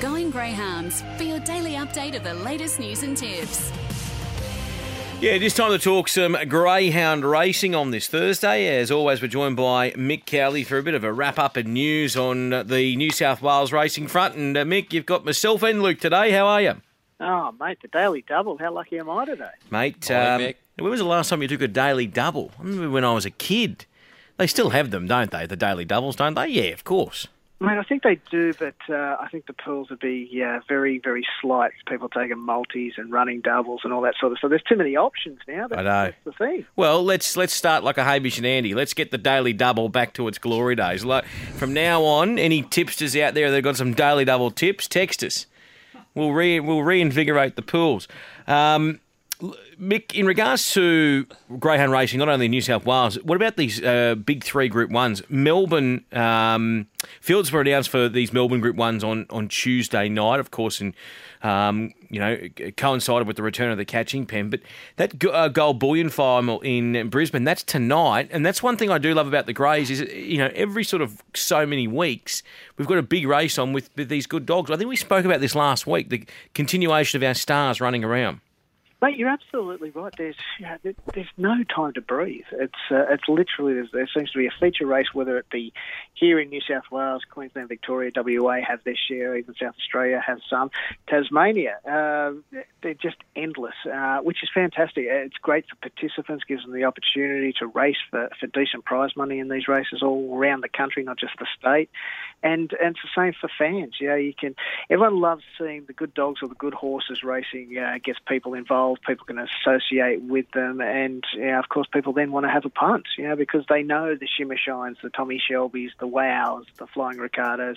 Going Greyhounds for your daily update of the latest news and tips. Yeah, it is time to talk some greyhound racing on this Thursday. As always, we're joined by Mick Cowley for a bit of a wrap up and news on the New South Wales racing front. And uh, Mick, you've got myself and Luke today. How are you? Oh, mate, the daily double. How lucky am I today? Mate, Morning, um, Mick. when was the last time you took a daily double? I remember when I was a kid. They still have them, don't they? The daily doubles, don't they? Yeah, of course. Mate, I think they do, but uh, I think the pools would be yeah, very, very slight. People taking multis and running doubles and all that sort of stuff. There's too many options now. That's, I know. That's the thing. Well, let's let's start like a Hamish and Andy. Let's get the daily double back to its glory days. Like from now on, any tipsters out there that've got some daily double tips, text us. We'll re we'll reinvigorate the pools. Um, Mick, in regards to greyhound racing, not only in New South Wales, what about these uh, big three Group Ones? Melbourne um, fields were announced for these Melbourne Group Ones on, on Tuesday night, of course, and um, you know coincided with the return of the catching pen. But that uh, gold bullion final in Brisbane, that's tonight, and that's one thing I do love about the Greys is you know every sort of so many weeks we've got a big race on with, with these good dogs. I think we spoke about this last week, the continuation of our stars running around. Mate, you're absolutely right. There's yeah, there- there's no time to breathe. It's uh, it's literally there seems to be a feature race, whether it be here in New South Wales, Queensland, Victoria, WA have their share, even South Australia has some, Tasmania. Uh, they're just endless, uh, which is fantastic. It's great for participants, gives them the opportunity to race for, for decent prize money in these races all around the country, not just the state. And and it's the same for fans. You know, you can everyone loves seeing the good dogs or the good horses racing. Uh, gets people involved. People can associate with them, and you know, of course, people then want to have a punt. You know, because they know the Shimmer Shines, the Tommy Shelbys, the Wows, the Flying Ricardos,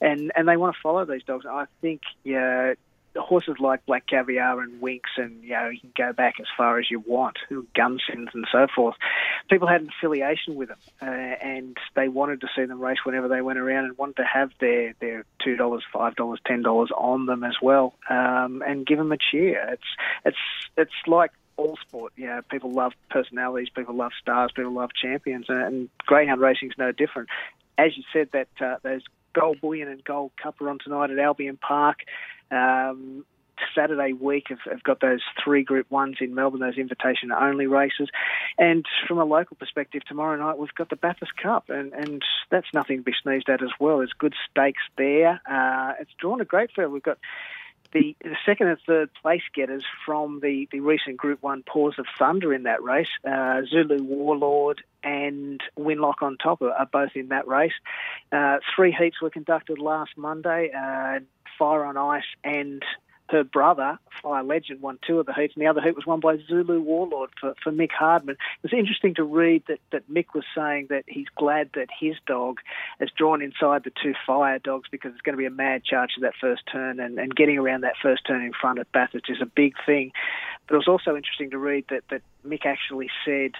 and and they want to follow these dogs. I think yeah. Horses like Black Caviar and Winks, and you know you can go back as far as you want, Gunsynds and so forth. People had an affiliation with them, uh, and they wanted to see them race whenever they went around, and wanted to have their their two dollars, five dollars, ten dollars on them as well, um, and give them a cheer. It's it's it's like all sport. You know, people love personalities, people love stars, people love champions, and, and greyhound racing's no different. As you said, that uh, those Gold Bullion and Gold Cup are on tonight at Albion Park. Um, Saturday week have, have got those three Group Ones in Melbourne, those invitation only races. And from a local perspective, tomorrow night we've got the Bathurst Cup, and, and that's nothing to be sneezed at as well. There's good stakes there. Uh, it's drawn a great field. We've got the, the second and third place getters from the, the recent Group 1 Paws of Thunder in that race. Uh, Zulu Warlord and Winlock on top are, are both in that race. Uh, three heats were conducted last Monday. Uh, Fire on Ice and her brother, Fire Legend, won two of the heats, and the other heat was won by Zulu Warlord for, for Mick Hardman. It was interesting to read that, that Mick was saying that he's glad that his dog is drawn inside the two Fire dogs because it's going to be a mad charge to that first turn, and, and getting around that first turn in front at Bathurst is a big thing. But it was also interesting to read that, that Mick actually said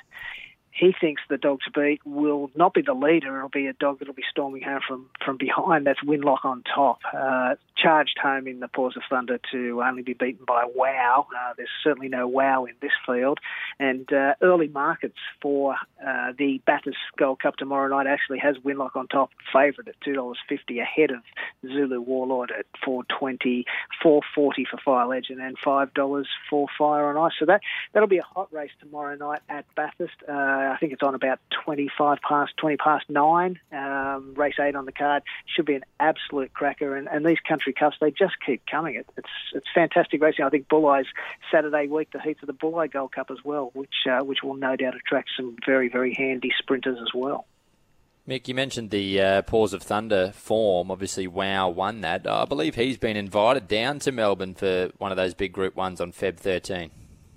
he thinks the dog to beat will not be the leader. It'll be a dog that'll be storming home from, from behind. That's Winlock on top. Uh, charged home in the Paws of Thunder to only be beaten by Wow. Uh, there's certainly no Wow in this field. And uh, early markets for uh, the Bathurst Gold Cup tomorrow night actually has Winlock on top, favourite at $2.50 ahead of Zulu Warlord at 420 440 for Fire Legend, and $5 for Fire on Ice. So that, that'll be a hot race tomorrow night at Bathurst. I think it's on about 25 past 20 past nine. Um, race eight on the card should be an absolute cracker. And, and these country cups, they just keep coming. It, it's it's fantastic racing. I think Bulli's Saturday week, the heats of the Bulli Gold Cup as well, which uh, which will no doubt attract some very very handy sprinters as well. Mick, you mentioned the uh, Paws of Thunder form. Obviously, Wow won that. I believe he's been invited down to Melbourne for one of those big Group Ones on Feb 13.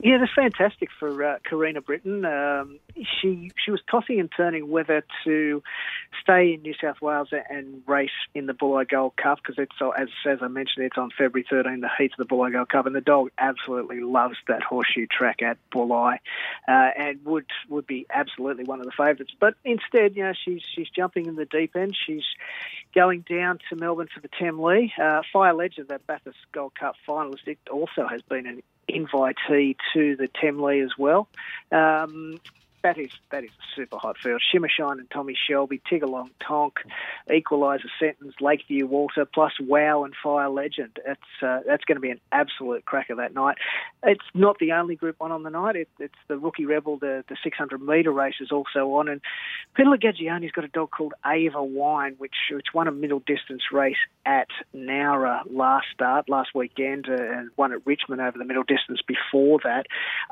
Yeah, that's fantastic for uh, Karina Britton. Um, she she was tossing and turning whether to stay in New South Wales and race in the Bulli Gold Cup because it's as as I mentioned, it's on February 13, the heats of the Bulli Gold Cup, and the dog absolutely loves that horseshoe track at Bulli, uh, and would would be absolutely one of the favourites. But instead, you know, she's she's jumping in the deep end. She's going down to Melbourne for the Temlee. Uh, Fire Legend, that Bathurst Gold Cup finalist, it also has been an invitee to the Temlee as well. Um, that is that is a super hot field. Shimmershine and Tommy Shelby, Tigalong Tonk, Equaliser Sentence, Lakeview Walter, plus Wow and Fire Legend. It's uh, that's going to be an absolute cracker that night. It's not the only Group One on the night. It, it's the Rookie Rebel, the the 600 metre race is also on, and Peter Gaggioni's got a dog called Ava Wine, which which won a middle distance race at Nowra last start last weekend uh, and won at Richmond over the middle distance before that.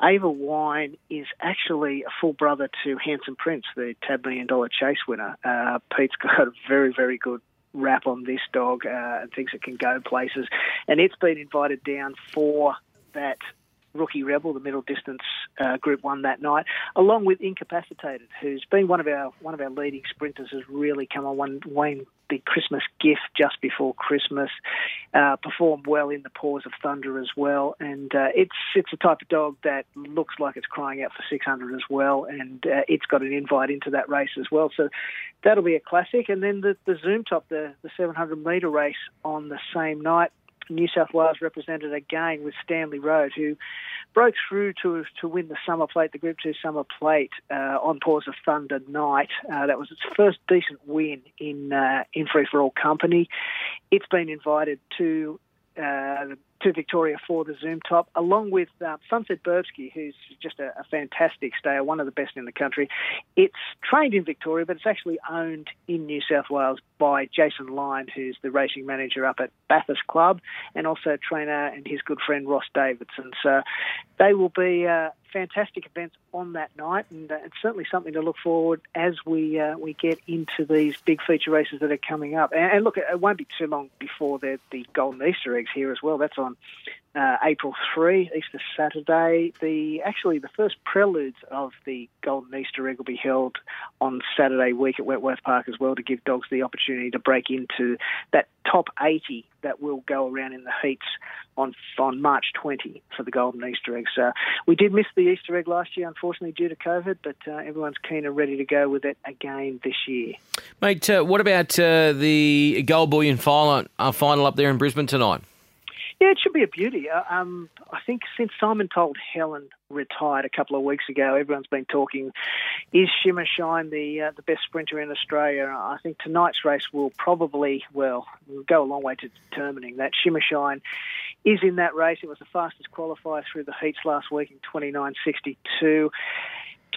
Ava Wine is actually a full brother to Handsome Prince, the Tab Million Dollar Chase winner. Uh, Pete's got a very, very good rap on this dog uh, and thinks it can go places. And it's been invited down for that rookie rebel, the middle distance uh, Group One that night, along with Incapacitated, who's been one of our one of our leading sprinters, has really come on. One Wayne the Christmas gift just before Christmas, uh, performed well in the paws of thunder as well, and uh, it's it's a type of dog that looks like it's crying out for 600 as well, and uh, it's got an invite into that race as well. So that'll be a classic, and then the the Zoom Top, the the 700 metre race on the same night. New South Wales represented again with Stanley Road, who broke through to to win the Summer Plate, the Group Two Summer Plate uh, on Paws of Thunder night. Uh, that was its first decent win in uh, in free for all company. It's been invited to uh, to Victoria for the Zoom Top, along with uh, Sunset Burbsky, who's just a, a, fantastic stayer, one of the best in the country. It's trained in Victoria, but it's actually owned in New South Wales by Jason Lyon, who's the racing manager up at Bathurst Club, and also trainer and his good friend Ross Davidson. So they will be uh, fantastic events on that night, and uh, it's certainly something to look forward as we uh, we get into these big feature races that are coming up. And, and look, it won't be too long before the Golden Easter eggs here as well. That's on uh, April 3, Easter Saturday. The actually the first preludes of the Golden Easter Egg will be held on Saturday week at Wentworth Park as well to give dogs the opportunity to break into that top 80 that will go around in the heats on on March 20 for the Golden Easter Egg. So we did miss the Easter egg last year, unfortunately due to COVID, but uh, everyone's keen and ready to go with it again this year. Mate, uh, what about uh, the Gold Bullion final, uh, final up there in Brisbane tonight? Yeah, it should be a beauty. Uh, um, I think since Simon told Helen retired a couple of weeks ago, everyone's been talking: is Shimmershine the uh, the best sprinter in Australia? I think tonight's race will probably well go a long way to determining that Shimmershine is in that race. It was the fastest qualifier through the heats last week in 29.62.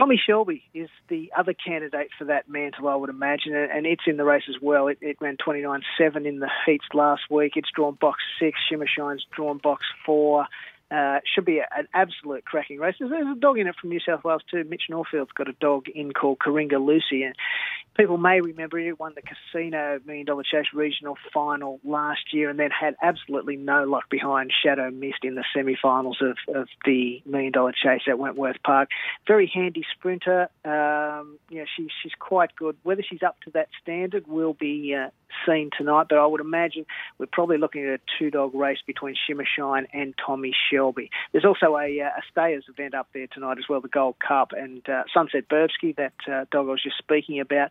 Tommy Shelby is the other candidate for that mantle, I would imagine, and it's in the race as well. It, it ran 29.7 in the heats last week. It's drawn box six. Shimmershine's drawn box four. Uh, should be a, an absolute cracking race. There's, there's, a dog in it from New South Wales too. Mitch Norfield's got a dog in called Coringa Lucy, and people may remember he won the Casino Million Dollar Chase Regional Final last year, and then had absolutely no luck behind Shadow Mist in the semi-finals of, of the Million Dollar Chase at Wentworth Park. Very handy sprinter. Um, yeah, she, she's quite good. Whether she's up to that standard will be uh, seen tonight, but I would imagine we're probably looking at a two-dog race between Shimmershine and Tommy Shelby. There's also a, uh, a stayers event up there tonight as well, the Gold Cup and uh, Sunset Burbsky, that uh, dog I was just speaking about.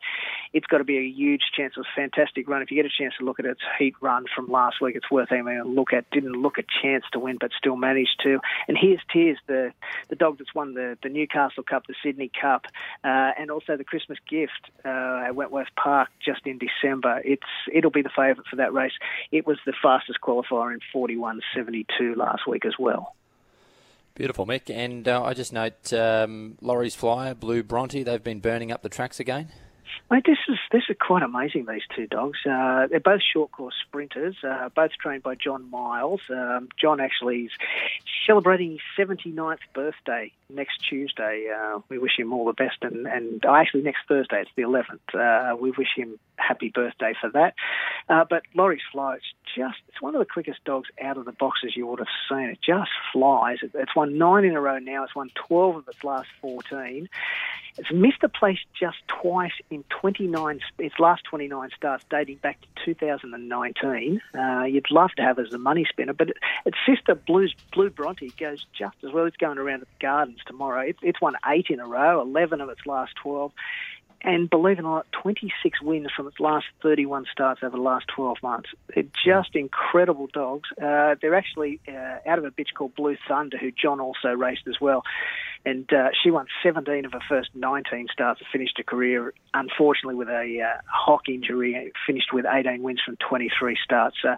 It's got to be a huge chance. It was a fantastic run. If you get a chance to look at its heat run from last week, it's worth having a look at. Didn't look a chance to win, but still managed to. And here's Tears, the the dog that's won the, the Newcastle Cup, the Sydney Cup, uh, and also the Christmas Gift uh, at Wentworth Park just in December. It's it'll be the favourite for that race. It was the fastest qualifier in 41.72 last week as well. Beautiful, Mick. And uh, I just note um, Laurie's Flyer, Blue Bronte, they've been burning up the tracks again. Mate, this is this is quite amazing. These two dogs. Uh, they're both short course sprinters. Uh, both trained by John Miles. Um, John actually is celebrating his 79th birthday next Tuesday. Uh, we wish him all the best, and, and oh, actually next Thursday, it's the 11th. Uh, we wish him happy birthday for that. Uh, but Laurie's Fly, it's just it's one of the quickest dogs out of the boxes you would have seen. It just flies. It, it's won nine in a row now. It's won 12 of its last 14. It's missed a place just twice in 29, its last 29 starts dating back to 2019. Uh, you'd love to have it as a money spinner, but its sister Blues, Blue Bronte goes just as well. It's going around at the Gardens tomorrow. It's, it's won eight in a row, 11 of its last 12 and believe it or not, 26 wins from its last 31 starts over the last 12 months. They're just incredible dogs. Uh, they're actually uh, out of a bitch called Blue Thunder, who John also raced as well. And uh, she won 17 of her first 19 starts and finished her career, unfortunately, with a uh, hock injury, finished with 18 wins from 23 starts. Uh,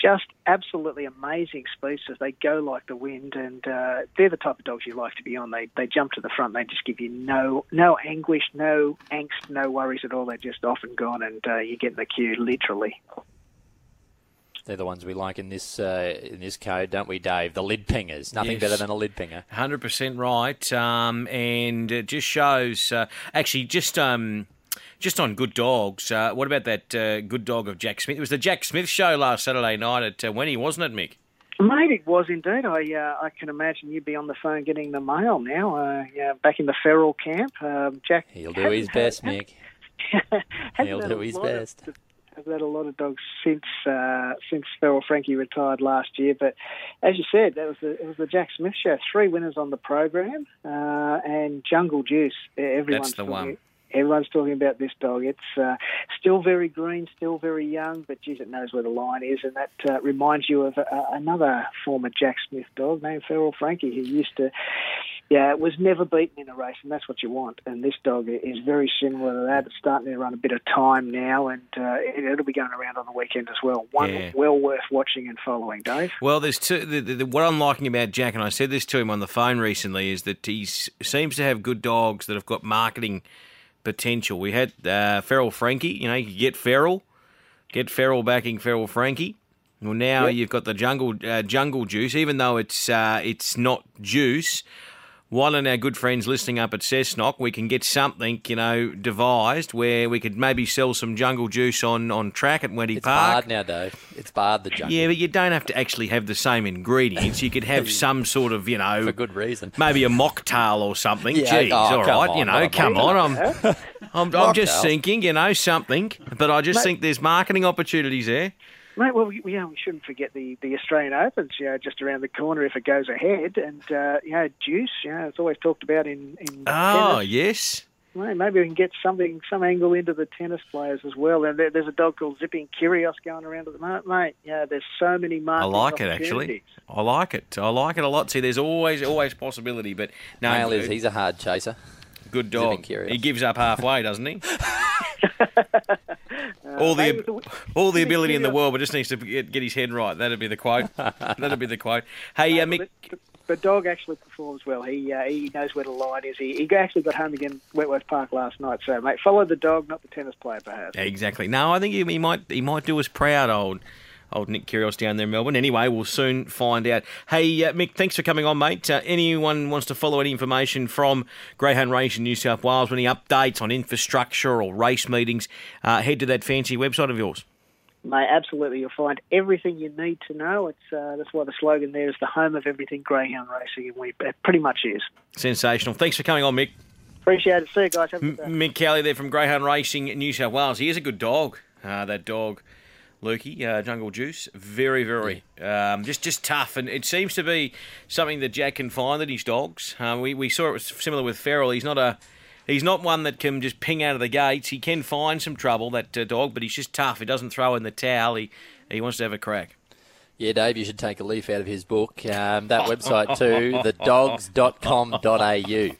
just absolutely amazing speedsters. They go like the wind, and uh, they're the type of dogs you like to be on. They they jump to the front. They just give you no no anguish, no angst, no worries at all. They're just off and gone, and uh, you get in the queue literally. They're the ones we like in this uh, in this code, don't we, Dave? The lid pingers. Nothing Yes. better than a lid pinger. Hundred percent right, um, and it just shows. Uh, actually, just um, just on good dogs. Uh, what about that uh, good dog of Jack Smith? It was the Jack Smith show last Saturday night at uh, Wenny, wasn't it, Mick? Mate, it was indeed. I uh, I can imagine you'd be on the phone getting the mail now. Uh, yeah, back in the feral camp. Um, Jack. He'll do his best, Mick. He'll do his best. of- Has had a lot of dogs since uh, since Feral Frankie retired last year. But as you said, that was the, it was the Jack Smith show. Three winners on the program, uh, and Jungle Juice. Everyone's That's the talking, one. Everyone's talking about this dog. It's uh, still very green, still very young, but geez, it knows where the line is, and that uh, reminds you of uh, another former Jack Smith dog named Feral Frankie, who used to. Yeah, was never beaten in a race, and that's what you want. And this dog is very similar to that. It's starting to run a bit of time now, and uh, it, it'll be going around on the weekend as well. One Yeah. well worth watching and following, Dave. Well, there's two. The, the, the, what I'm liking about Jack, and I said this to him on the phone recently, is that he seems to have good dogs that have got marketing potential. We had uh, Feral Frankie. You know, you could get Feral, get Feral backing Feral Frankie. Well, now Yep. you've got the jungle uh, jungle juice, even though it's uh, it's not juice. One of our good friends listening up at Cessnock, we can get something, you know, devised where we could maybe sell some jungle juice on, on track at Wendy It's Park. barred now, Dave. It's barred the jungle Yeah, but you don't have to actually have the same ingredients. You could have some sort of, you know, for good reason. maybe a mocktail or something. Yeah, Jeez, oh, all come right, on, you know, come on. I'm, Huh? I'm, I'm just thinking, you know, something. But I just Mate- think there's marketing opportunities there. Mate, well, we, we, we shouldn't forget the, the Australian Opens, you know, just around the corner if it goes ahead. And, uh, you know, juice, you know, it's always talked about in, in Oh, tennis. yes. Mate, maybe we can get something, some angle into the tennis players as well. And there, there's a dog called Zipping Kyrgios going around at the moment, mate. Yeah, there's so many I like it, actually. I like it. I like it a lot. See, there's always always possibility, but no, Male is he's a hard chaser. good dog. He gives up halfway, doesn't he? all the all the ability in the world, but just needs to get, get his head right. That'd be the quote. That'd be the quote. Hey, uh, Mick. the, the dog actually performs well. He uh, he knows where the line is. He, he actually got home again Wentworth Park last night. So, mate, follow the dog, not the tennis player, perhaps. Exactly. No, I think he, he might he might do us proud, old old Nick Kyrgios down there in Melbourne. Anyway, we'll soon find out. Hey, uh, Mick, thanks for coming on, mate. Uh, anyone wants to follow any information from Greyhound Racing New South Wales, any updates on infrastructure or race meetings, uh, head to that fancy website of yours. Mate, absolutely. You'll find everything you need to know. It's uh, That's why the slogan there is the home of everything greyhound racing, and we it pretty much is. Sensational. Thanks for coming on, Mick. Appreciate it. See you guys. Have a M- good day. Mick Kelly there from Greyhound Racing in New South Wales. He is a good dog. Uh, that dog, Lukey, uh, Jungle Juice, very, very um, just just tough, and it seems to be something that Jack can find in his dogs. Uh, we we saw it was similar with Feral. He's not a he's not one that can just ping out of the gates. He can find some trouble that uh, dog, but he's just tough. He doesn't throw in the towel. He he wants to have a crack. Yeah, Dave, you should take a leaf out of his book. Um, that website too, thedogs.com.au.